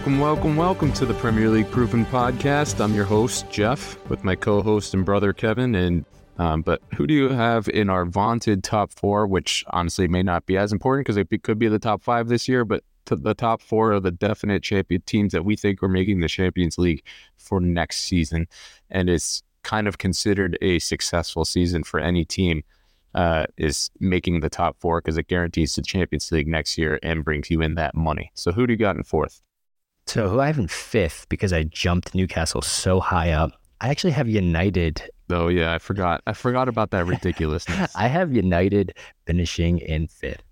Welcome, welcome, welcome to the Premier League Proven Podcast. I'm your host, Jeff, with my co host and brother, Kevin. And um, but who do you have in our vaunted top four, which honestly may not be as important because it could be the top five this year, but the top four are the definite champion teams that we think are making the Champions League for next season. And it's kind of considered a successful season for any team uh, is making the top four because it guarantees the Champions League next year and brings you in that money. So who do you got in fourth? So who I have in fifth because I jumped Newcastle so high up. I actually have United. Oh yeah, I forgot. I forgot about that ridiculousness. I have United finishing in fifth.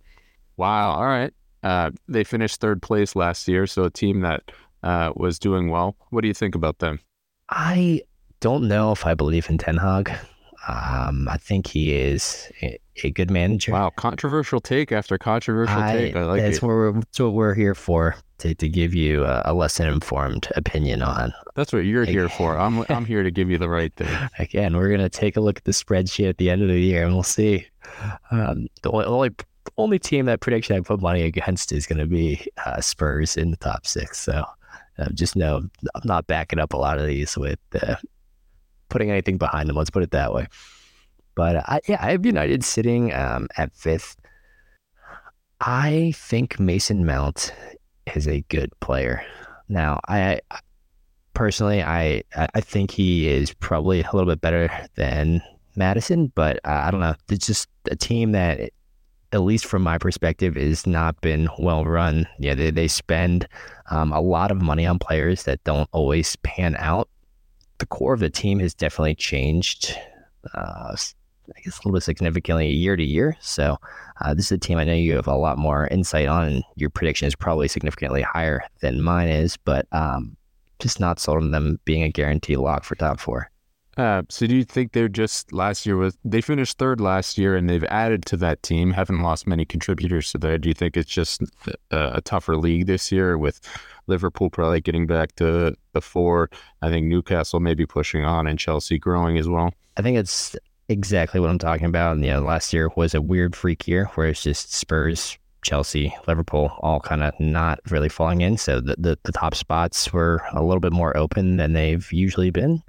Wow. All right. Uh, they finished third place last year, so a team that uh, was doing well. What do you think about them? I don't know if I believe in Ten Hag. Um, I think he is a, a, good manager. Wow, controversial take after controversial I, take. I like that's it. What we're, that's what we're here for to, to give you a, a less informed opinion on. That's what you're here for. I'm I'm here to give you the right thing. Again, we're gonna take a look at the spreadsheet at the end of the year, and we'll see. Um, the only, only only team that prediction I put money against is going to be uh, Spurs in the top six. So uh, just know I'm not backing up a lot of these with uh, putting anything behind them. Let's put it that way. But uh, I, yeah, I have United sitting um, at fifth. I think Mason Mount is a good player. Now, I, I personally, I I think he is probably a little bit better than Maddison, but uh, I don't know. It's just a team that at least from my perspective, is not been well run. Yeah, they, they spend um, a lot of money on players that don't always pan out. The core of the team has definitely changed, uh, I guess, a little bit significantly year to year. So, uh, this is a team I know you have a lot more insight on, and your prediction is probably significantly higher than mine is, but um, just not sold on them being a guarantee lock for top four. Uh, so do you think they're just last year was they finished third last year and they've added to that team, haven't lost many contributors to that. Do you think it's just a, a tougher league this year with Liverpool probably getting back to the four? I think Newcastle maybe pushing on and Chelsea growing as well. I think it's exactly what I'm talking about. And, know, last year was a weird freak year where it's just Spurs, Chelsea, Liverpool, all kind of not really falling in. So the, the, the top spots were a little bit more open than they've usually been.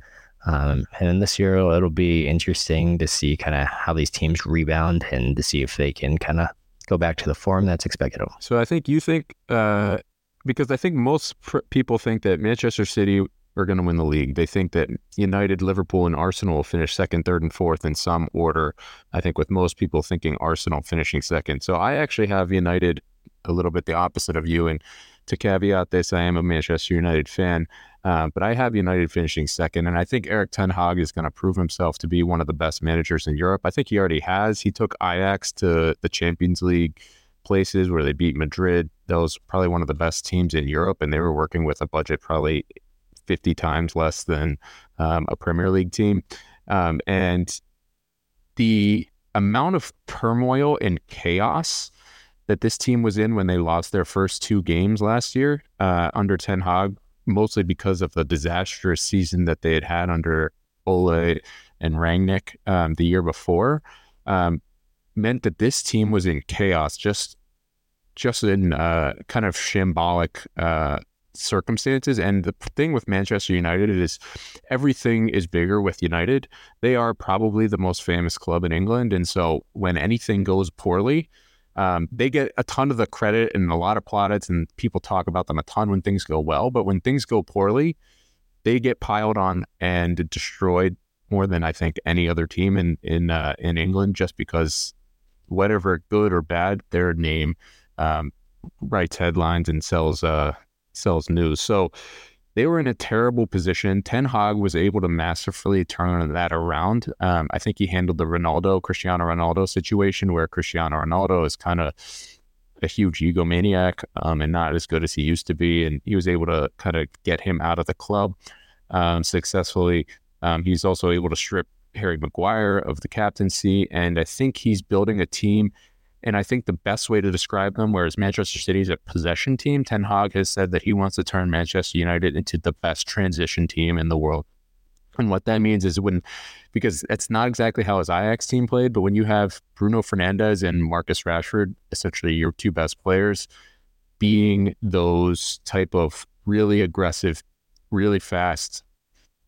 Um, and this year it'll be interesting to see kind of how these teams rebound and to see if they can kind of go back to the form that's expected of them. So I think you think, uh, because I think most pr- people think that Manchester City are going to win the league. They think that United, Liverpool, and Arsenal will finish second, third, and fourth in some order. I think with most people thinking Arsenal finishing second. So I actually have United a little bit the opposite of you. And to caveat this, I am a Manchester United fan. Uh, but I have United finishing second, and I think Erik Ten Hag is going to prove himself to be one of the best managers in Europe. I think he already has. He took Ajax to the Champions League places where they beat Madrid. That was probably one of the best teams in Europe, and they were working with a budget probably 50 times less than um, a Premier League team. Um, and the amount of turmoil and chaos that this team was in when they lost their first two games last year uh, under Ten Hag mostly because of the disastrous season that they had had under Ole and Rangnick um, the year before, um, meant that this team was in chaos, just just in uh, kind of shambolic uh, circumstances. And the thing with Manchester United is everything is bigger with United. They are probably the most famous club in England, and so when anything goes poorly, um, they get a ton of the credit and a lot of plaudits, and people talk about them a ton when things go well. But when things go poorly, they get piled on and destroyed more than I think any other team in in uh, in England, just because whatever good or bad, their name um, writes headlines and sells uh, sells news. So they were in a terrible position. Ten Hag was able to masterfully turn that around. Um, I think he handled the Ronaldo, Cristiano Ronaldo situation where Cristiano Ronaldo is kind of a huge egomaniac um, and not as good as he used to be. And he was able to kind of get him out of the club um, successfully. Um, he's also able to strip Harry Maguire of the captaincy. And I think he's building a team and I think the best way to describe them, whereas Manchester City is a possession team, Ten Hag has said that he wants to turn Manchester United into the best transition team in the world. And what that means is when, because that's not exactly how his Ajax team played, but when you have Bruno Fernandes and Marcus Rashford, essentially your two best players, being those type of really aggressive, really fast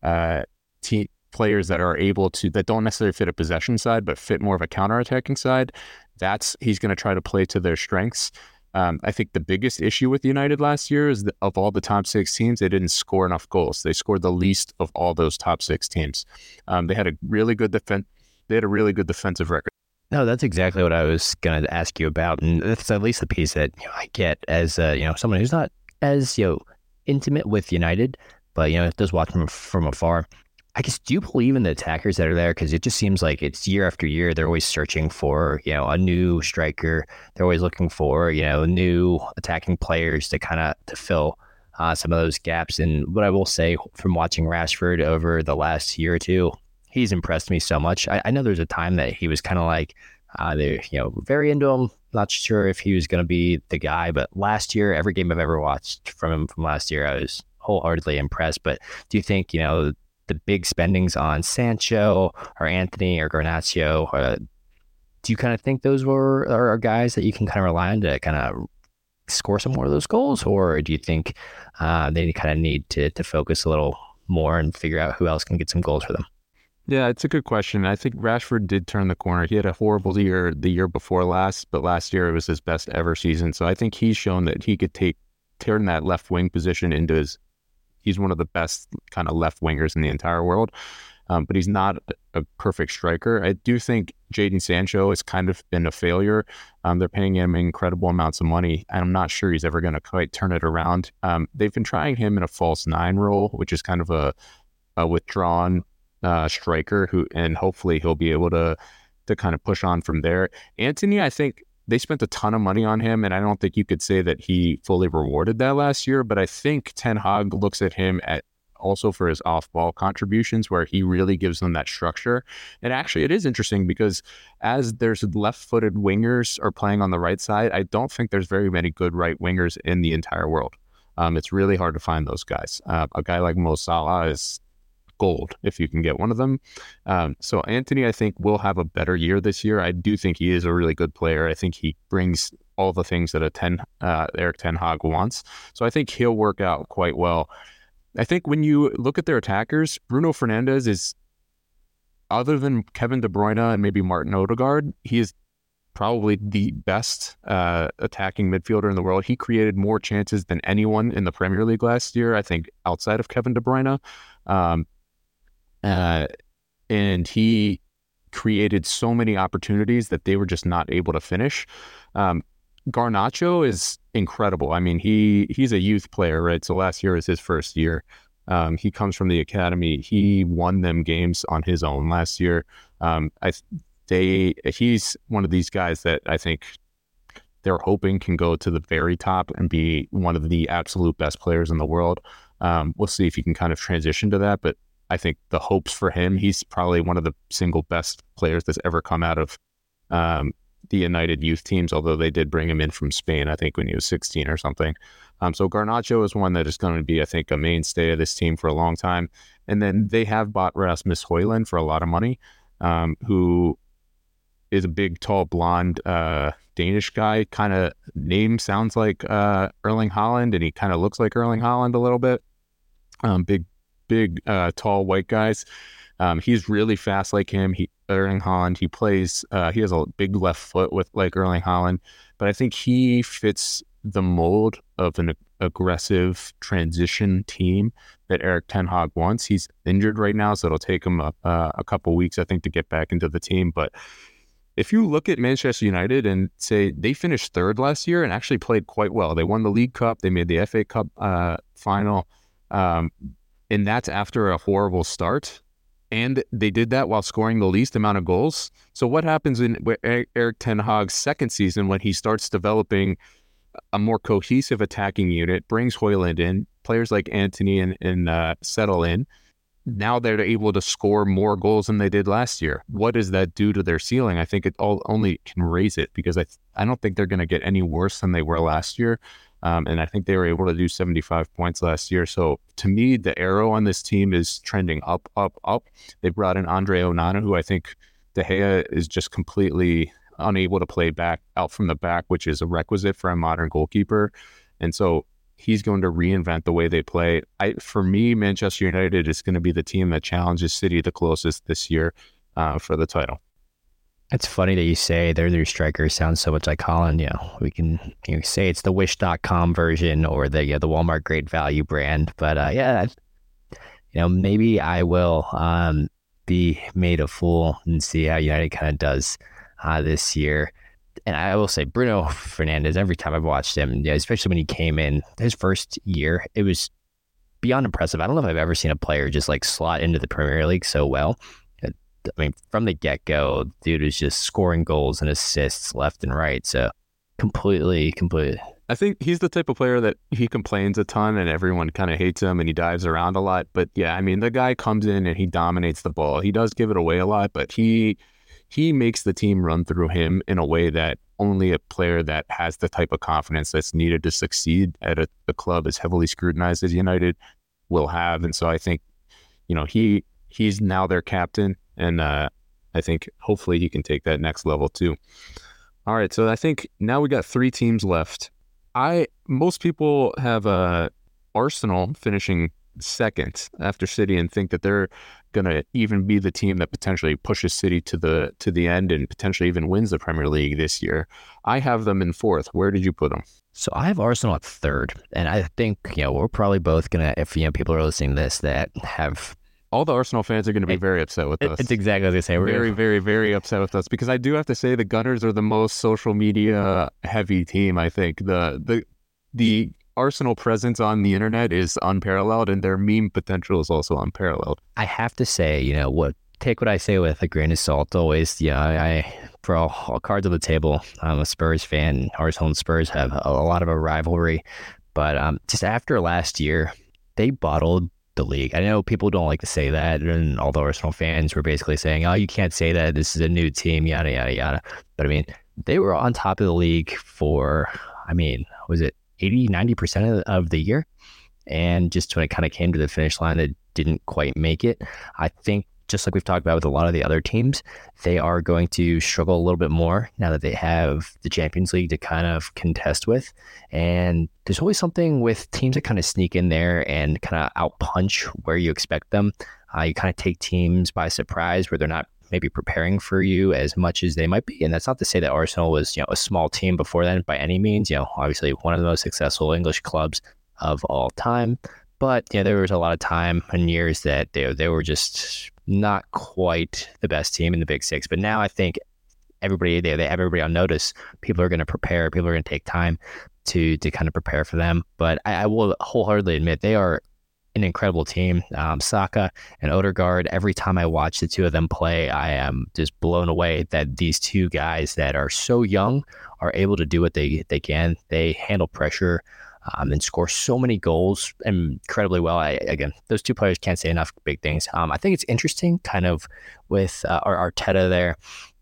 uh, team players that are able to that don't necessarily fit a possession side, but fit more of a counter-attacking side. That's he's going to try to play to their strengths. Um, I think the biggest issue with United last year is that of all the top six teams, they didn't score enough goals. They scored the least of all those top six teams. Um, they had a really good defense. They had a really good defensive record. No, that's exactly what I was going to ask you about, and that's at least the piece that you know, I get as uh, you know someone who's not as you know intimate with United, but you know does watch from from afar. I guess do you believe in the attackers that are there? Because it just seems like it's year after year they're always searching for you know a new striker. They're always looking for you know new attacking players to kind of to fill uh, some of those gaps. And what I will say from watching Rashford over the last year or two, he's impressed me so much. I, I know there's a time that he was kind of like uh, they're you know very into him. Not sure if he was going to be the guy, but last year, every game I've ever watched from him from last year, I was wholeheartedly impressed. But do you think you know the big spendings on Sancho or Antony or Garnacho. Uh, do you kind of think those were are, guys that you can kind of rely on to kind of score some more of those goals, or do you think uh, they kind of need to to focus a little more and figure out who else can get some goals for them? Yeah, it's a good question. I think Rashford did turn the corner. He had a horrible year the year before last, but last year it was his best ever season. So I think he's shown that he could take turn that left wing position into his he's one of the best kind of left wingers in the entire world. Um, but he's not a perfect striker. I do think Jadon Sancho has kind of been a failure. Um, they're paying him incredible amounts of money, and I'm not sure he's ever going to quite turn it around. Um, they've been trying him in a false nine role, which is kind of a, a withdrawn uh, striker who, and hopefully he'll be able to to kind of push on from there. Antony, I think they spent a ton of money on him, and I don't think you could say that he fully rewarded that last year. But I think Ten Hag looks at him at also for his off-ball contributions, where he really gives them that structure. And actually, it is interesting because as there's left-footed wingers are playing on the right side, I don't think there's very many good right wingers in the entire world. Um, it's really hard to find those guys. Uh, a guy like Mo Salah is gold if you can get one of them. Um, so Antony, I think, will have a better year this year. I do think he is a really good player. I think he brings all the things that a ten uh, Erik Ten Hag wants. So I think he'll work out quite well. I think when you look at their attackers, Bruno Fernandes is, other than Kevin De Bruyne and maybe Martin Odegaard, he is probably the best uh, attacking midfielder in the world. He created more chances than anyone in the Premier League last year, I think, outside of Kevin De Bruyne. Um, uh, and he created so many opportunities that they were just not able to finish. Um, Garnacho is incredible. I mean, he he's a youth player, right? So last year was his first year. Um, he comes from the academy. He won them games on his own last year. Um, I they he's one of these guys that I think they're hoping can go to the very top and be one of the absolute best players in the world. Um, we'll see if he can kind of transition to that, but I think the hopes for him, he's probably one of the single best players that's ever come out of um, the United youth teams, although they did bring him in from Spain, I think, when he was 16 or something. Um, so Garnacho is one that is going to be, I think, a mainstay of this team for a long time. And then they have bought Rasmus Højlund for a lot of money, um, who is a big, tall, blonde uh, Danish guy. Kind of name sounds like uh, Erling Haaland, and he kind of looks like Erling Haaland a little bit. Um, big big, uh, tall white guys. Um, he's really fast like him. He Erling Haaland. He plays. Uh, he has a big left foot with like Erling Haaland, but I think he fits the mold of an aggressive transition team that Erik Ten Hag wants. He's injured right now, so it'll take him a, uh, a couple weeks, I think, to get back into the team. But if you look at Manchester United and say they finished third last year and actually played quite well, they won the League Cup, they made the FA Cup uh, final. Um, and that's after a horrible start. And they did that while scoring the least amount of goals. So what happens in Erik Ten Hag's second season when he starts developing a more cohesive attacking unit, brings Højlund in, players like Antony and, and uh, settle in. Now they're able to score more goals than they did last year. What does that do to their ceiling? I think it all only can raise it because I I don't think they're going to get any worse than they were last year. Um, and I think they were able to do 75 points last year. So to me, the arrow on this team is trending up, up, up. They brought in Andre Onana, who I think De Gea is just completely unable to play back out from the back, which is a requisite for a modern goalkeeper. And so He's going to reinvent the way they play. I, for me, Manchester United is going to be the team that challenges City the closest this year uh, for the title. It's funny that you say their new striker sounds so much like Colin. You know, we can you know, say it's the Wish.com version or the yeah, the Walmart Great Value brand, but uh, yeah, you know, maybe I will um, be made a fool and see how United kind of does uh, this year. And I will say, Bruno Fernandes. Every time I've watched him, yeah, especially when he came in his first year, it was beyond impressive. I don't know if I've ever seen a player just like slot into the Premier League so well. I mean, from the get go, dude is just scoring goals and assists left and right. So completely, completely. I think he's the type of player that he complains a ton and everyone kind of hates him and he dives around a lot. But yeah, I mean, the guy comes in and he dominates the ball. He does give it away a lot, but he he makes the team run through him in a way that only a player that has the type of confidence that's needed to succeed at a, a club as heavily scrutinized as United will have. And so I think, you know, he he's now their captain and uh, I think hopefully he can take that next level too. All right, so I think now we got three teams left. I most people have uh, Arsenal finishing second after City and think that they're going to even be the team that potentially pushes City to the to the end and potentially even wins the Premier League this year. I have them in fourth. Where did you put them? So I have Arsenal at third, and I think you know we're probably both gonna if you know people are listening to this that have all the Arsenal fans are going to be very upset with us. It's exactly as I say. We're very, very, very upset with us because I do have to say the Gunners are the most social media heavy team. I think the the the Arsenal presence on the internet is unparalleled, and their meme potential is also unparalleled. I have to say, you know what? Take what I say with a grain of salt. Always, yeah. I, I for all, all, cards on the table, I'm a Spurs fan. Arsenal and Spurs have a, a lot of a rivalry, but um, just after last year, they bottled the league. I know people don't like to say that, and all the Arsenal fans were basically saying, "Oh, you can't say that. This is a new team, yada yada yada." But I mean, they were on top of the league for, I mean, was it 80, 90 percent of the year? And just when it kind of came to the finish line, they didn't quite make it. I think just like we've talked about with a lot of the other teams, they are going to struggle a little bit more now that they have the Champions League to kind of contest with. And there's always something with teams that kind of sneak in there and kind of outpunch where you expect them. Uh, you kind of take teams by surprise where they're not maybe preparing for you as much as they might be. And that's not to say that Arsenal was, you know, a small team before then by any means. You know, obviously one of the most successful English clubs of all time. But yeah, there was a lot of time and years that they, they were just not quite the best team in the Big Six. But now I think everybody they, they have everybody on notice. People are going to prepare. People are going to take time to to kind of prepare for them. But I, I will wholeheartedly admit they are an incredible team. Um, Saka and Odegaard. Every time I watch the two of them play, I am just blown away that these two guys that are so young are able to do what they they can. They handle pressure um, and score so many goals incredibly well. I, again, those two players can't say enough big things. Um, I think it's interesting, kind of with uh, our Arteta there.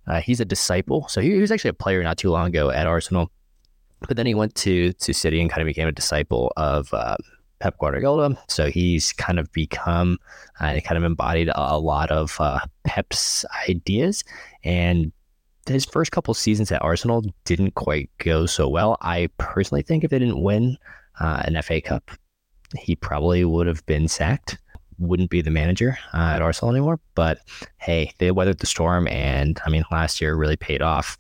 Uh, he's a disciple, so he, he, was actually a player not too long ago at Arsenal, but then he went to to City and kind of became a disciple of. Uh, Pep Guardiola. So he's kind of become and uh, kind of embodied a, a lot of uh, Pep's ideas. And his first couple seasons at Arsenal didn't quite go so well. I personally think if they didn't win uh, an FA Cup, he probably would have been sacked. Wouldn't be the manager uh, at Arsenal anymore. But hey, they weathered the storm, and I mean, last year really paid off.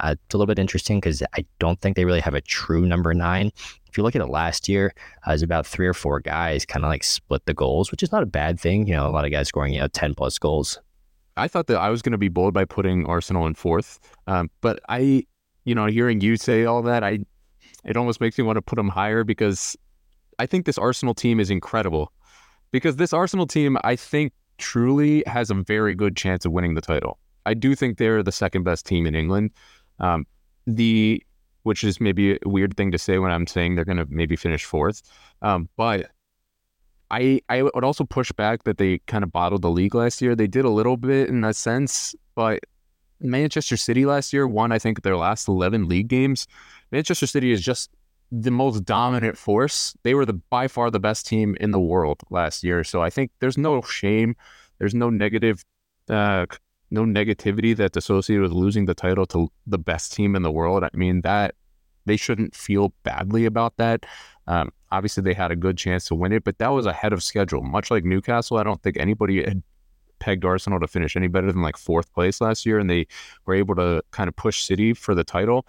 Uh, it's a little bit interesting because I don't think they really have a true number nine. If you look at it last year, uh, was about three or four guys kind of like split the goals, which is not a bad thing. You know, a lot of guys scoring you know ten plus goals I thought that I was going to be bold by putting Arsenal in fourth, um, but I, you know, hearing you say all that, I, it almost makes me want to put them higher because I think this Arsenal team is incredible. Because this Arsenal team, I think, truly has a very good chance of winning the title. I do think they're the second best team in England. Um, the which is maybe a weird thing to say when I'm saying they're going to maybe finish fourth, um, but I I would also push back that they kind of bottled the league last year. They did a little bit in that sense, but Manchester City last year won I think their last 11 league games. Manchester City is just the most dominant force. They were the by far the best team in the world last year. So I think there's no shame, there's no negative uh, no negativity that's associated with losing the title to the best team in the world. I mean that they shouldn't feel badly about that. Um, obviously they had a good chance to win it, but that was ahead of schedule. Much like Newcastle, I don't think anybody had pegged Arsenal to finish any better than like fourth place last year, and they were able to kind of push City for the title.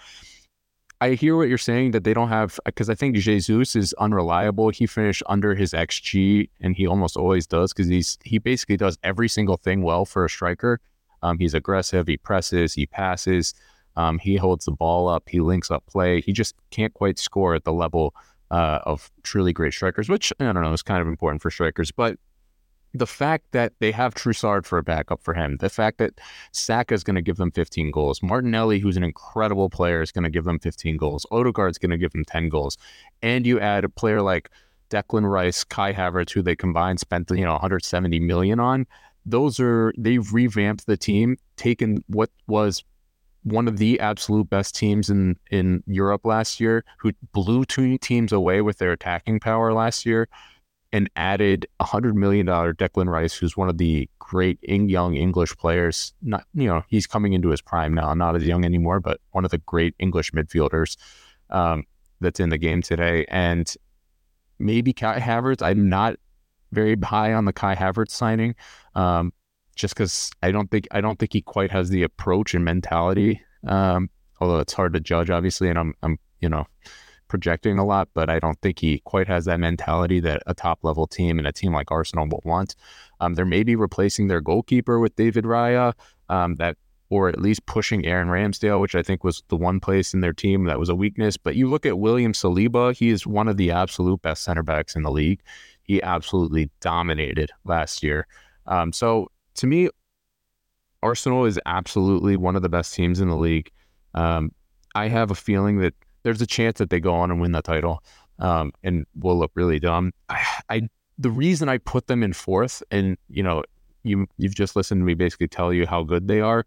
I hear what you're saying that they don't have because I think Jesus is unreliable. He finished under his xG, and he almost always does because he's he basically does every single thing well for a striker. Um, he's aggressive, he presses, he passes, um, he holds the ball up, he links up play. He just can't quite score at the level uh, of truly great strikers, which I don't know is kind of important for strikers. But the fact that they have Trossard for a backup for him, the fact that Saka is going to give them 15 goals, Martinelli, who's an incredible player, is going to give them 15 goals, Odegaard's going to give them 10 goals, and you add a player like Declan Rice, Kai Havertz, who they combined spent you know 170 million on. Those are they've revamped the team, taken what was one of the absolute best teams in in Europe last year, who blew two teams away with their attacking power last year, and added a hundred million dollar Declan Rice, who's one of the great young English players. Not you know he's coming into his prime now, not as young anymore, but one of the great English midfielders um, that's in the game today. And maybe Kai Havertz. I'm not very high on the Kai Havertz signing, um, just because I don't think I don't think he quite has the approach and mentality. Um, although it's hard to judge, obviously, and I'm I'm you know projecting a lot, but I don't think he quite has that mentality that a top level team and a team like Arsenal will want. Um, they're maybe replacing their goalkeeper with David Raya, um, that or at least pushing Aaron Ramsdale, which I think was the one place in their team that was a weakness. But you look at William Saliba, he is one of the absolute best center backs in the league. He absolutely dominated last year. Um, so to me, Arsenal is absolutely one of the best teams in the league. Um, I have a feeling that there's a chance that they go on and win the title um, and will look really dumb. I, I, the reason I put them in fourth, and you know, you you've just listened to me basically tell you how good they are,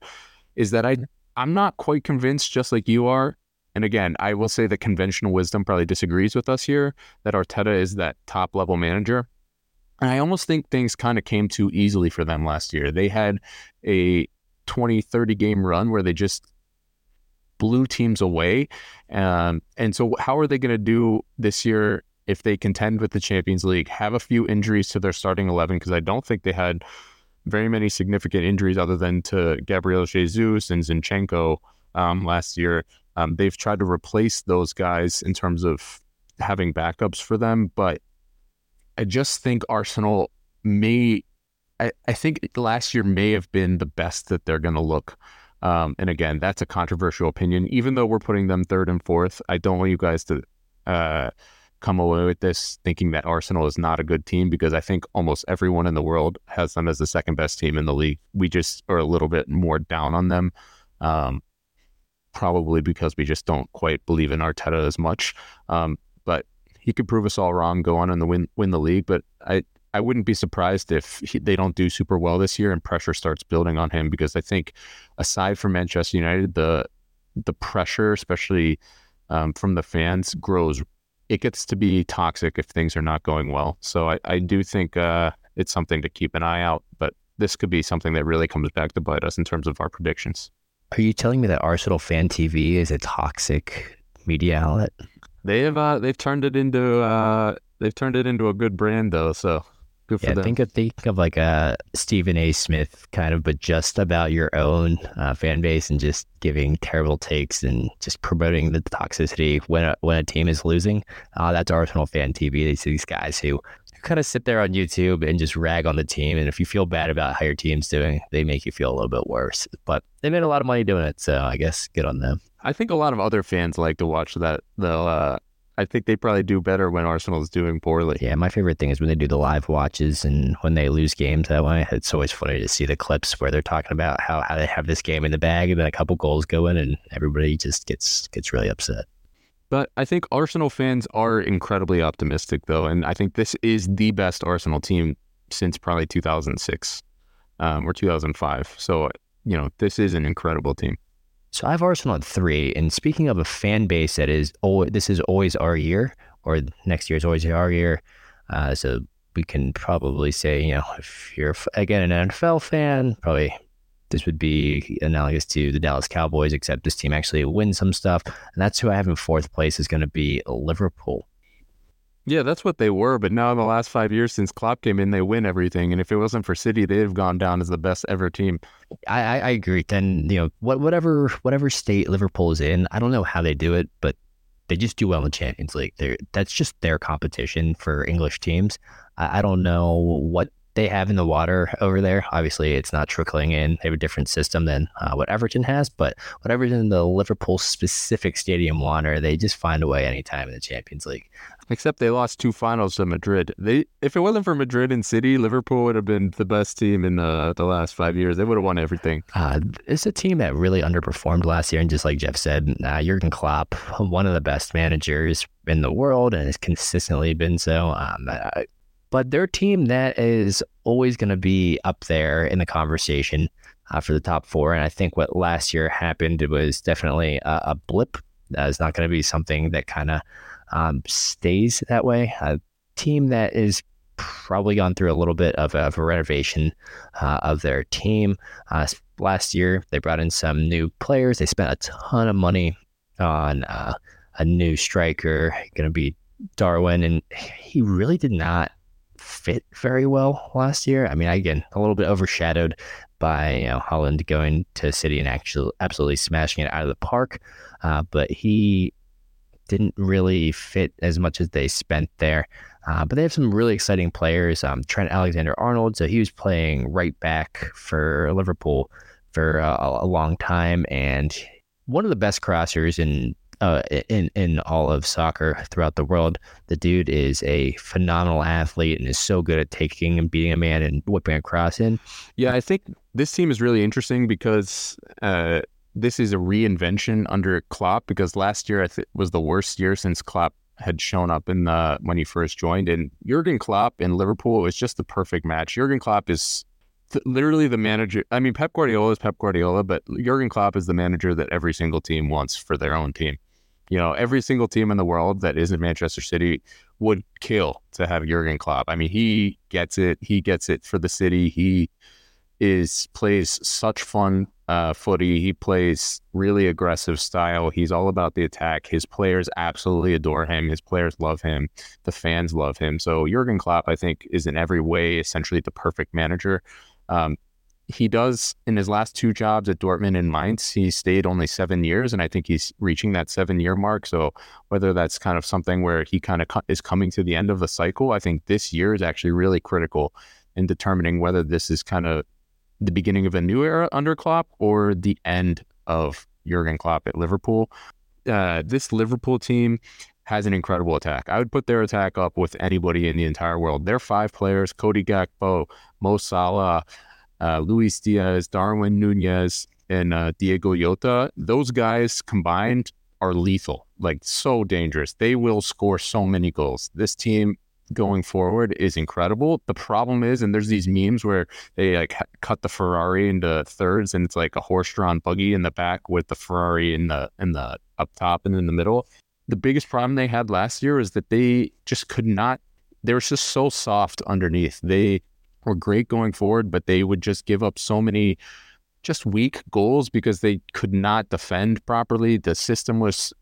is that I I'm not quite convinced, just like you are. And again, I will say that conventional wisdom probably disagrees with us here that Arteta is that top level manager. And I almost think things kind of came too easily for them last year. They had a 20, 30 game run where they just blew teams away. Um, and so, how are they going to do this year if they contend with the Champions League? Have a few injuries to their starting 11 because I don't think they had very many significant injuries other than to Gabriel Jesus and Zinchenko um, last year. Um, they've tried to replace those guys in terms of having backups for them, but I just think Arsenal may. I, I think last year may have been the best that they're going to look um, and again, that's a controversial opinion. Even though we're putting them third and fourth, I don't want you guys to uh, come away with this thinking that Arsenal is not a good team because I think almost everyone in the world has them as the second best team in the league. We just are a little bit more down on them, um, probably because we just don't quite believe in Arteta as much. Um, but he could prove us all wrong, go on and win win the league. But I I wouldn't be surprised if he, they don't do super well this year and pressure starts building on him because I think aside from Manchester United, the the pressure, especially um, from the fans, grows. It gets to be toxic if things are not going well. So I, I do think uh, it's something to keep an eye out. But this could be something that really comes back to bite us in terms of our predictions. Are you telling me that Arsenal Fan TV is a toxic media outlet? They have uh, they've turned it into uh, they've turned it into a good brand though. So Good for yeah, them. think of think of like a Stephen A. Smith kind of, but just about your own uh, fan base and just giving terrible takes and just promoting the toxicity when a, when a team is losing. Uh, that's Arsenal fan TV. These these guys who kind of sit there on YouTube and just rag on the team. And if you feel bad about how your team's doing, they make you feel a little bit worse. But they made a lot of money doing it, so I guess good on them. I think a lot of other fans like to watch that. They'll uh, I think they probably do better when Arsenal is doing poorly. Yeah, my favorite thing is when they do the live watches and when they lose games that way. It's always funny to see the clips where they're talking about how, how they have this game in the bag and then a couple goals go in and everybody just gets gets really upset. But I think Arsenal fans are incredibly optimistic though, and I think this is the best Arsenal team since probably 2006 um, or 2005. So you know this is an incredible team. So I have Arsenal at three. And speaking of a fan base that is, oh, this is always our year, or next year is always our year. Uh, so we can probably say, you know, if you're again an NFL fan, probably this would be analogous to the Dallas Cowboys, except this team actually wins some stuff. And that's who I have in fourth place is going to be Liverpool. Yeah, that's what they were. But now in the last five years since Klopp came in, they win everything. And if it wasn't for City, they'd have gone down as the best ever team. I, I, agree. Then you know what, whatever whatever state Liverpool is in, I don't know how they do it, but they just do well in the Champions League. They're, that's just their competition for English teams. I, I don't know what they have in the water over there. Obviously, it's not trickling in. They have a different system than uh, what Everton has, but whatever's in the Liverpool specific stadium water, they just find a way anytime in the Champions League. Except they lost two finals to Madrid. They, if it wasn't for Madrid and City, Liverpool would have been the best team in uh, the last five years. They would have won everything. Uh, it's a team that really underperformed last year, and just like Jeff said, uh, Jurgen Klopp, one of the best managers in the world, and has consistently been so. Um, but their team that is always going to be up there in the conversation uh, for the top four. And I think what last year happened was definitely a, a blip. Is not going to be something that kind of um, stays that way. A team that is probably gone through a little bit of a, of a renovation uh, of their team. Uh, last year, they brought in some new players. They spent a ton of money on uh, a new striker, going to be Darwin, and he really did not fit very well last year. I mean, again, a little bit overshadowed by you know, Haaland going to City and actually absolutely smashing it out of the park. Uh, but he didn't really fit as much as they spent there. Uh, but they have some really exciting players. Um, Trent Alexander Arnold, so he was playing right back for Liverpool for uh, a long time, and one of the best crossers in uh, in in all of soccer throughout the world. The dude is a phenomenal athlete and is so good at taking and beating a man and whipping a cross in. Yeah, I think this team is really interesting because uh, this is a reinvention under Klopp. Because last year I th- was the worst year since Klopp had shown up in the when he first joined, and Jurgen Klopp in Liverpool was just the perfect match. Jurgen Klopp is literally the manager. I mean, Pep Guardiola is Pep Guardiola, but Jurgen Klopp is the manager that every single team wants for their own team. You know, every single team in the world that isn't Manchester City would kill to have Jurgen Klopp. I mean, he gets it. He gets it for the city. He is plays such fun uh, footy. He plays really aggressive style. He's all about the attack. His players absolutely adore him. His players love him. The fans love him. So Jurgen Klopp, I think, is in every way essentially the perfect manager. Um, he does in his last two jobs at Dortmund and Mainz, he stayed only seven years, and I think he's reaching that seven year mark. So whether that's kind of something where he kind of is coming to the end of the cycle, I think this year is actually really critical in determining whether this is kind of the beginning of a new era under Klopp or the end of Jurgen Klopp at Liverpool. Uh, this Liverpool team has an incredible attack. I would put their attack up with anybody in the entire world. They're five players: Cody Gakpo, Mo Salah uh, Luis Diaz, Darwin Nunez, and uh, Diogo Jota. those guys combined are lethal, like so dangerous. They will score so many goals. This team going forward is incredible. The problem is, and there's these memes where they like cut the Ferrari into thirds, and it's like a horse-drawn buggy in the back with the Ferrari in the in the up top and in the middle. The biggest problem they had last year is that they just could not. They were just so soft underneath. They were great going forward, but they would just give up so many just weak goals because they could not defend properly. The system was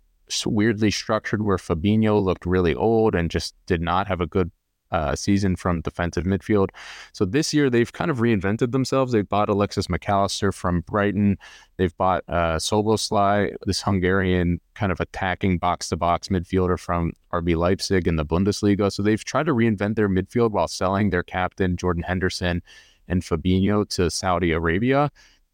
weirdly structured where Fabinho looked really old and just did not have a good uh, season from defensive midfield. So this year they've kind of reinvented themselves. They've bought Alexis Mac Allister from Brighton. They've bought uh, Szoboszlai, this Hungarian kind of attacking box to box midfielder from RB Leipzig in the Bundesliga. So they've tried to reinvent their midfield while selling their captain Jordan Henderson and Fabinho to Saudi Arabia.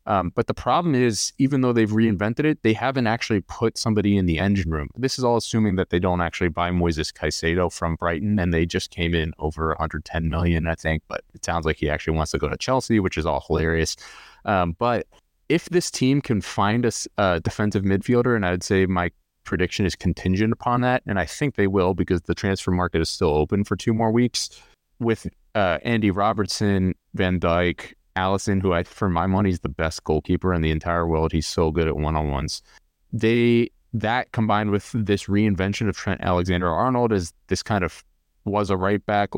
Um, but the problem is, even though they've reinvented it, they haven't actually put somebody in the engine room. This is all assuming that they don't actually buy Moises Caicedo from Brighton, and they just came in over 110 million, I think. But it sounds like he actually wants to go to Chelsea, which is all hilarious. Um, but if this team can find a, a defensive midfielder, and I'd say my prediction is contingent upon that, and I think they will because the transfer market is still open for two more weeks with uh, Andy Robertson, Van Dijk, Alisson, who I, for my money, is the best goalkeeper in the entire world. He's so good at one on ones. They that combined with this reinvention of Trent Alexander Arnold as this kind of was a right back,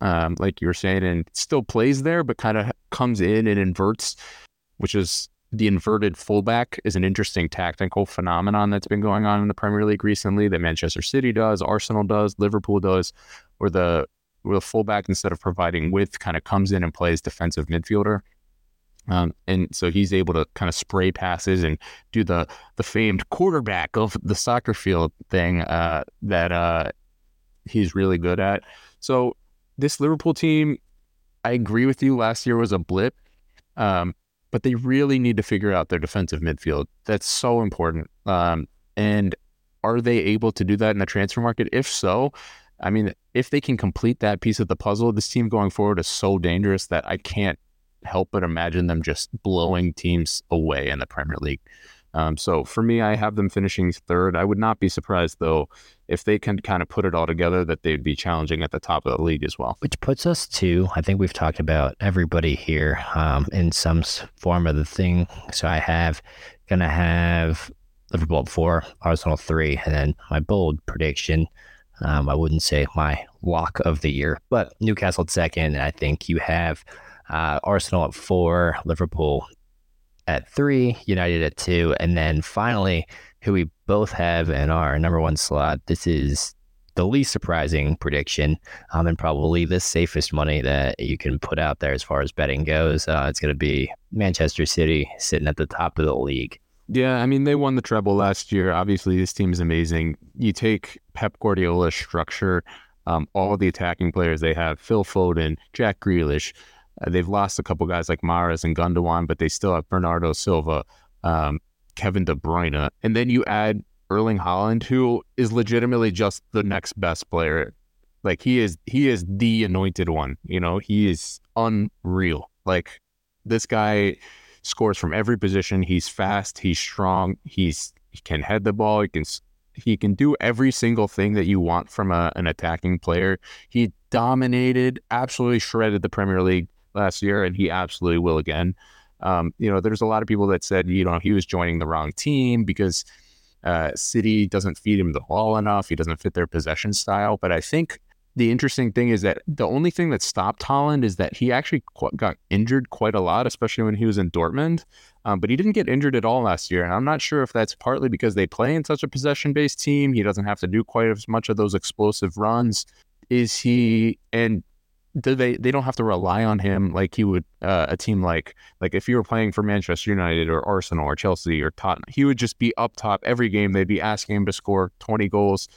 um, like you were saying, and still plays there, but kind of comes in and inverts, which is the inverted fullback is an interesting tactical phenomenon that's been going on in the Premier League recently that Manchester City does, Arsenal does, Liverpool does, where the where the fullback instead of providing width kind of comes in and plays defensive midfielder. Um, and so he's able to kind of spray passes and do the the famed quarterback of the soccer field thing uh, that uh, he's really good at. So this Liverpool team, I agree with you. Last year was a blip. Um, but they really need to figure out their defensive midfield. That's so important. Um, and are they able to do that in the transfer market? If so, I mean, if they can complete that piece of the puzzle, this team going forward is so dangerous that I can't help but imagine them just blowing teams away in the Premier League. Um, so for me, I have them finishing third. I would not be surprised though if they can kind of put it all together that they'd be challenging at the top of the league as well. Which puts us to, I think we've talked about everybody here um, in some form of the thing. So I have gonna have Liverpool four, Arsenal three, and then my bold prediction. Um, I wouldn't say my lock of the year, but Newcastle at second. And I think you have uh, Arsenal at four, Liverpool at three, United at two, and then finally, who we both have in our number one slot. This is the least surprising prediction, um, and probably the safest money that you can put out there as far as betting goes. Uh, it's going to be Manchester City sitting at the top of the league. Yeah, I mean they won the treble last year. Obviously, this team is amazing. You take Pep Guardiola's structure, um, all the attacking players they have: Phil Foden, Jack Grealish, uh, they've lost a couple guys like Mahrez and Gundogan, but they still have Bernardo Silva, um, Kevin De Bruyne, and then you add Erling Haaland, who is legitimately just the next best player. Like he is, he is the anointed one. You know, he is unreal. Like this guy scores from every position. He's fast. He's strong. He's he can head the ball. He can he can do every single thing that you want from a, an attacking player. He dominated, absolutely shredded the Premier League last year, and he absolutely will again. Um, you know, there's a lot of people that said, you know, he was joining the wrong team because uh, City doesn't feed him the ball enough. He doesn't fit their possession style. But I think the interesting thing is that the only thing that stopped Haaland is that he actually qu- got injured quite a lot, especially when he was in Dortmund. Um, but he didn't get injured at all last year. And I'm not sure if that's partly because they play in such a possession based team. He doesn't have to do quite as much of those explosive runs. Is he, and do they they don't have to rely on him like he would uh, a team like like if you were playing for Manchester United or Arsenal or Chelsea or Tottenham he would just be up top every game they'd be asking him to score 20 goals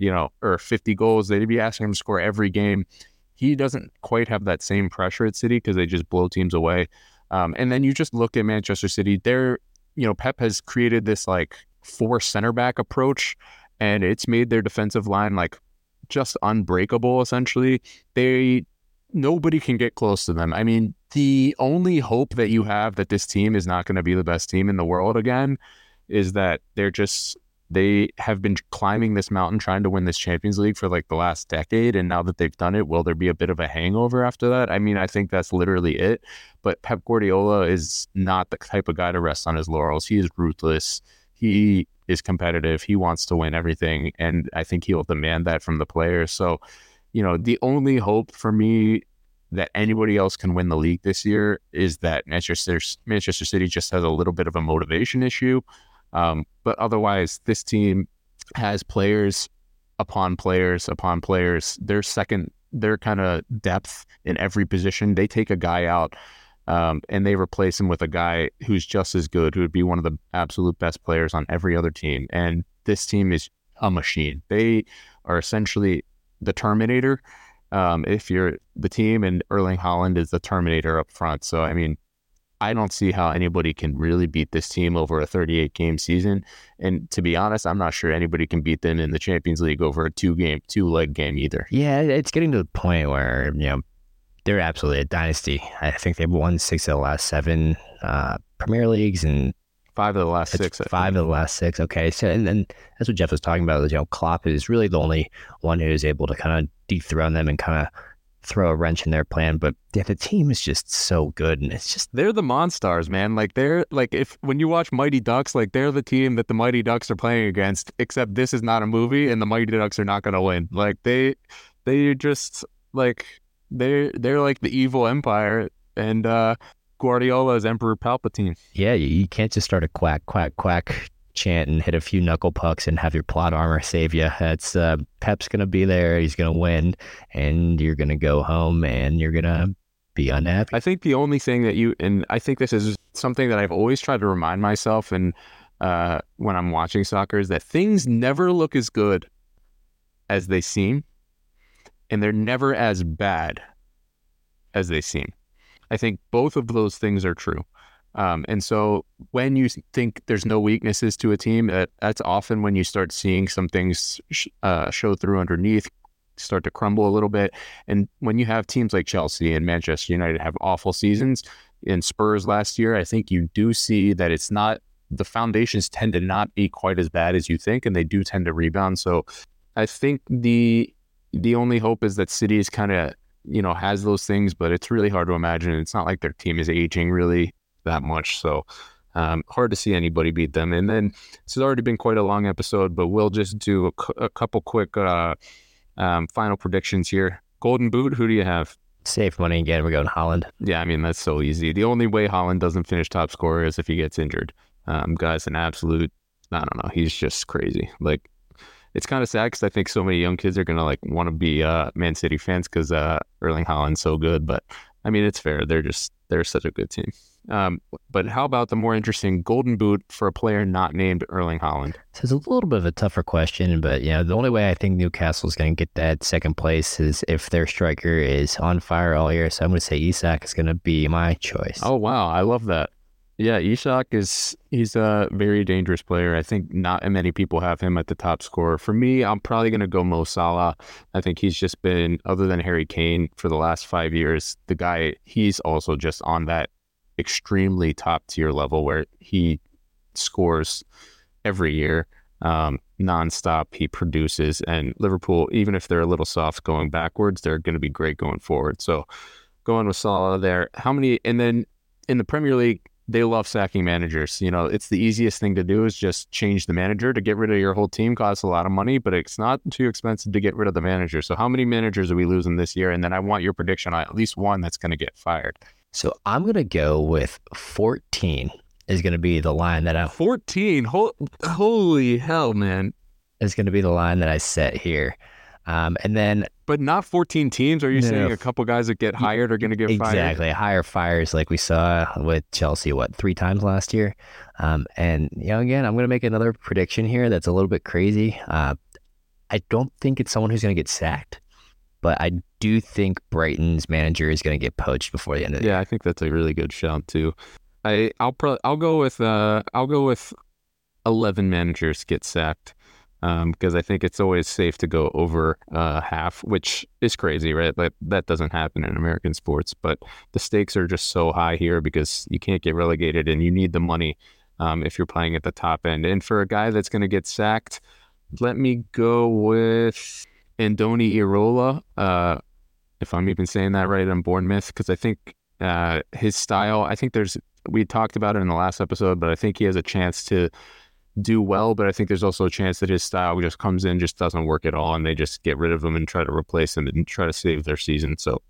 you know or 50 goals they'd be asking him to score every game. He doesn't quite have that same pressure at City because they just blow teams away. Um, and then you just look at Manchester City they're you know Pep has created this like four center back approach and it's made their defensive line like just unbreakable essentially. They nobody can get close to them. I mean, the only hope that you have that this team is not going to be the best team in the world again is that they're just they have been climbing this mountain trying to win this Champions League for like the last decade and now that they've done it will there be a bit of a hangover after that? I mean, I think that's literally it. But Pep Guardiola is not the type of guy to rest on his laurels. He is ruthless. He is competitive. He wants to win everything and I think he'll demand that from the players. So you know, the only hope for me that anybody else can win the league this year is that Manchester Manchester City just has a little bit of a motivation issue. Um, but otherwise, this team has players upon players upon players. Their second, their kind of depth in every position. They take a guy out um, and they replace him with a guy who's just as good, who would be one of the absolute best players on every other team. And this team is a machine. They are essentially the Terminator. Um, if you're the team and Erling Haaland is the Terminator up front. So, I mean, I don't see how anybody can really beat this team over a 38 game season. And to be honest, I'm not sure anybody can beat them in the Champions League over a two game, two leg game either. Yeah, it's getting to the point where, you know, they're absolutely a dynasty. I think they've won six of the last seven uh, Premier Leagues and Five of the last six. Five of the last six. Okay. So, and then that's what Jeff was talking about. Is, you know, Klopp is really the only one who is able to kind of dethrone them and kind of throw a wrench in their plan. But yeah, the team is just so good, and it's just they're the monsters, man. Like they're like if when you watch Mighty Ducks, like they're the team that the Mighty Ducks are playing against. Except this is not a movie, and the Mighty Ducks are not going to win. Like they, they just like they're they're like the evil empire, and uh Guardiola as Emperor Palpatine. Yeah, you, you can't just start a quack, quack, quack chant and hit a few knuckle pucks and have your plot armor save you. That's uh, Pep's gonna be there. He's gonna win, and you're gonna go home and you're gonna be unhappy. I think the only thing that you and I think this is something that I've always tried to remind myself and uh, when I'm watching soccer is that things never look as good as they seem, and they're never as bad as they seem. I think both of those things are true. Um, and so when you think there's no weaknesses to a team, that, that's often when you start seeing some things sh- uh, show through underneath, start to crumble a little bit. And when you have teams like Chelsea and Manchester United have awful seasons, in Spurs last year, I think you do see that it's not the foundations tend to not be quite as bad as you think, and they do tend to rebound. So I think the the only hope is that City is kind of you know has those things, but it's really hard to imagine. It's not like their team is aging really that much, so um, hard to see anybody beat them. And then this has already been quite a long episode, but we'll just do a, cu- a couple quick uh, um, final predictions here. Golden Boot, who do you have? Safe money again. We're going Haaland. Yeah, I mean that's so easy. The only way Haaland doesn't finish top scorer is if he gets injured. Um, guy's an absolute. I don't know. He's just crazy. Like it's kind of sad because I think so many young kids are gonna like want to be uh, Man City fans because uh, Erling Haaland's so good. But I mean, it's fair. They're just they're such a good team. Um, but how about the more interesting Golden Boot for a player not named Erling Haaland? So it's a little bit of a tougher question, but you know the only way I think Newcastle is going to get that second place is if their striker is on fire all year. So I'm going to say Isak is going to be my choice. Oh wow, I love that. Yeah, Isak is he's a very dangerous player. I think not many people have him at the top scorer. For me, I'm probably going to go Mo Salah. I think he's just been, other than Harry Kane, for the last five years, the guy. He's also just on that extremely top tier level where he scores every year, um, nonstop. He produces, and Liverpool, even if they're a little soft going backwards, they're going to be great going forward. So, going with Salah there. How many? And then in the Premier League, they love sacking managers. You know, it's the easiest thing to do is just change the manager to get rid of your whole team. Costs a lot of money, but it's not too expensive to get rid of the manager. So, how many managers are we losing this year? And then I want your prediction on at least one that's going to get fired. So I'm going to go with 14 is going to be the line that I 14. Ho- holy hell, man. is going to be the line that I set here. Um, and then But not 14 teams. Are you No, saying a couple guys that get hired are going to get fired? exactly higher fires like we saw with Chelsea, what, three times last year? Um, and, you know, again, I'm going to make another prediction here that's a little bit crazy. Uh, I don't think it's someone who's going to get sacked, but I do think Brighton's manager is going to get poached before the end of the Yeah, I think that's a really good shout too. I I'll pro- I'll go with uh I'll go with 11 managers get sacked. Um, because I think it's always safe to go over uh, half, which is crazy, right? Like that doesn't happen in American sports, but the stakes are just so high here because you can't get relegated and you need the money um, if you're playing at the top end. And for a guy that's going to get sacked, let me go with Andoni Iraola. Uh, if I'm even saying that right, on Bournemouth, because I think uh, his style, I think there's, we talked about it in the last episode, but I think he has a chance to do well. But I think there's also a chance that his style just comes in, just doesn't work at all, and they just get rid of him and try to replace him and try to save their season. So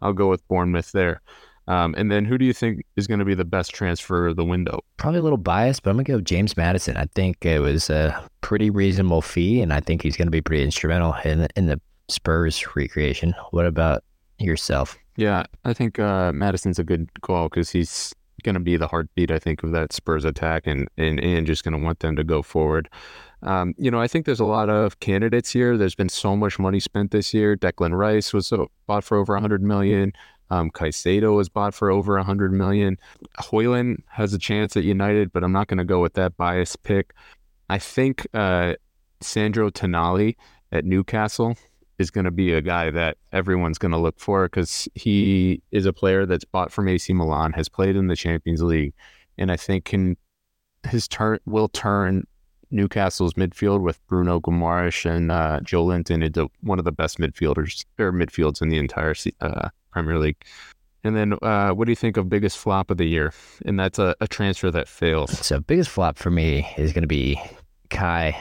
I'll go with Bournemouth there. Um, and then who do you think is going to be the best transfer of the window? Probably a little biased, but I'm gonna go James Maddison. I think it was a pretty reasonable fee, and I think he's gonna be pretty instrumental in in the Spurs recreation. What about yourself? Yeah, I think uh, Maddison's a good call because he's going to be the heartbeat, I think, of that Spurs attack and, and, and just going to want them to go forward. Um, you know, I think there's a lot of candidates here. There's been so much money spent this year. Declan Rice was uh, bought for over 100 million. Um, Caicedo was bought for over 100 million. Højlund has a chance at United, but I'm not going to go with that bias pick. I think uh, Sandro Tonali at Newcastle is going to be a guy that everyone's going to look for because he is a player that's bought from AC Milan, has played in the Champions League, and I think can his turn will turn Newcastle's midfield with Bruno Guimaraes and uh, Joelinton into one of the best midfielders or midfields in the entire uh, Premier League. And then, uh, what do you think of biggest flop of the year? And that's a, a transfer that failed. So biggest flop for me is gonna be Kai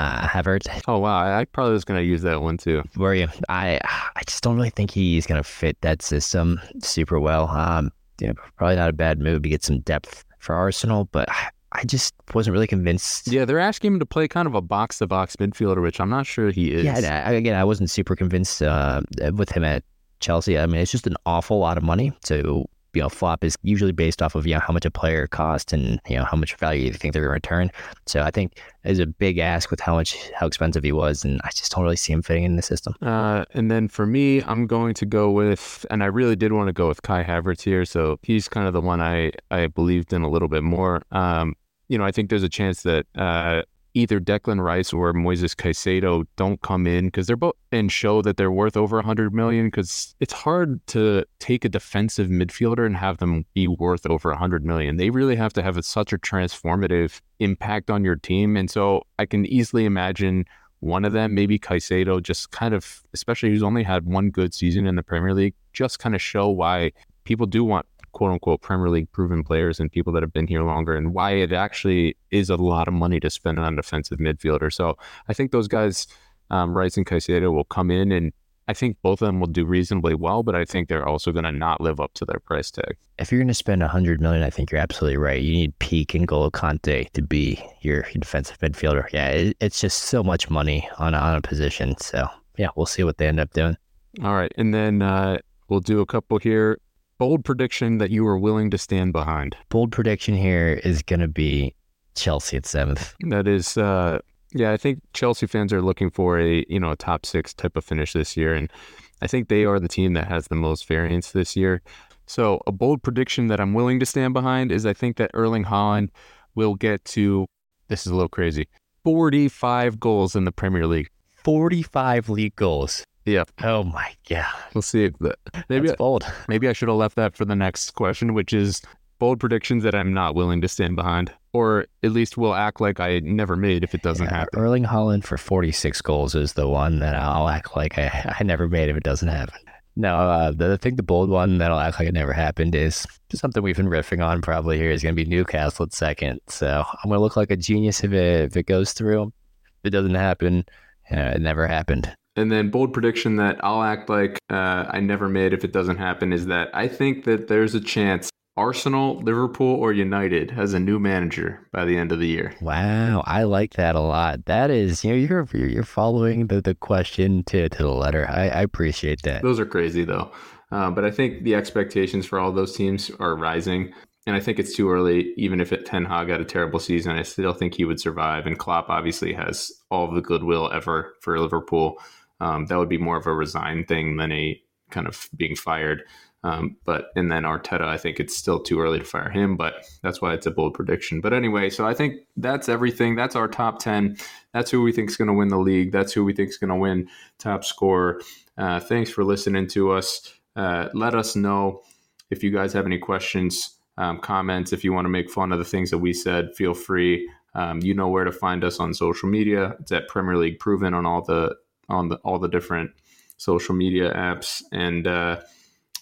uh, Havertz. Oh wow, I, I probably was going to use that one too. Where you? I I just don't really think he's gonna fit that system super well. Um, yeah, probably not a bad move to get some depth for Arsenal, but I just wasn't really convinced. Yeah, they're asking him to play kind of a box to box midfielder, which I'm not sure he is. Yeah, I, again, I wasn't super convinced uh, with him at Chelsea. I mean, it's just an awful lot of money to you know, flop is usually based off of you know how much a player cost and you know how much value you think they're going to return. So I think is a big ask with how much how expensive he was, and I just don't really see him fitting in the system. Uh, and then for me, I'm going to go with, and I really did want to go with Kai Havertz here, so he's kind of the one I I believed in a little bit more. Um, you know, I think there's a chance that uh, either Declan Rice or Moises Caicedo don't come in because they're both and show that they're worth over 100 million because it's hard to take a defensive midfielder and have them be worth over 100 million. They really have to have a, such a transformative impact on your team. And so I can easily imagine one of them, maybe Caicedo, just kind of, especially who's only had one good season in the Premier League, just kind of show why people do want quote unquote Premier League proven players and people that have been here longer and why it actually is a lot of money to spend on a defensive midfielder. So I think those guys, um, Rice and Caicedo, will come in and I think both of them will do reasonably well, but I think they're also going to not live up to their price tag. If you're going to spend 100 million, I think you're absolutely right. You need peak N'Golo Kante to be your defensive midfielder. Yeah, it, it's just so much money on on a position. So yeah, we'll see what they end up doing. All right, and then uh, we'll do a couple here bold prediction that you are willing to stand behind? Bold prediction here is going to be Chelsea at seventh. That is, uh, yeah, I think Chelsea fans are looking for a you know a top six type of finish this year, and I think they are the team that has the most variance this year. So a bold prediction that I'm willing to stand behind is I think that Erling Haaland will get to this is a little crazy 45 goals in the Premier League. 45 league goals. Yeah. Oh my god. We'll see. If that, maybe That's bold. Maybe I should have left that for the next question, which is bold predictions that I'm not willing to stand behind, or at least will act like I never made if it doesn't yeah, happen. Erling Haaland for 46 goals is the one that I'll act like I, I never made if it doesn't happen. No, uh, the, I think the bold one that'll act like it never happened is something we've been riffing on probably here is going to be Newcastle at second. So I'm going to look like a genius if it, if it goes through. If it doesn't happen, uh, it never happened. And then bold prediction that I'll act like uh, I never made if it doesn't happen is that I think that there's a chance Arsenal, Liverpool, or United has a new manager by the end of the year. Wow, I like that a lot. That is, you know, you're you're following the, the question to, to the letter. I, I appreciate that. Those are crazy though, uh, but I think the expectations for all those teams are rising. And I think it's too early, even if it Ten Hag had a terrible season, I still think he would survive. And Klopp obviously has all the goodwill ever for Liverpool. Um, that would be more of a resign thing than a kind of being fired. Um, but and then Arteta, I think it's still too early to fire him, but that's why it's a bold prediction. But anyway, so I think that's everything. That's our top ten. That's who we think is going to win the league. That's who we think is going to win top score. Uh, thanks for listening to us. Uh, let us know if you guys have any questions, um, comments. If you want to make fun of the things that we said, feel free. Um, you know where to find us on social media. It's at Premier League Proven on all the on the, all the different social media apps. And uh,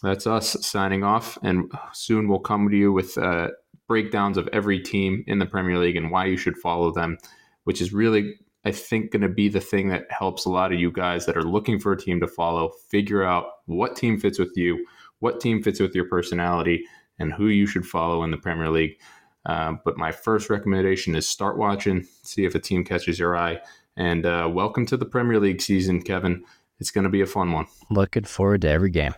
that's us signing off. And soon we'll come to you with uh, breakdowns of every team in the Premier League and why you should follow them, which is really, I think, going to be the thing that helps a lot of you guys that are looking for a team to follow figure out what team fits with you, what team fits with your personality, and who you should follow in the Premier League. Uh, but my first recommendation is start watching, see if a team catches your eye, and uh, welcome to the Premier League season, Kevin. It's going to be a fun one. Looking forward to every game.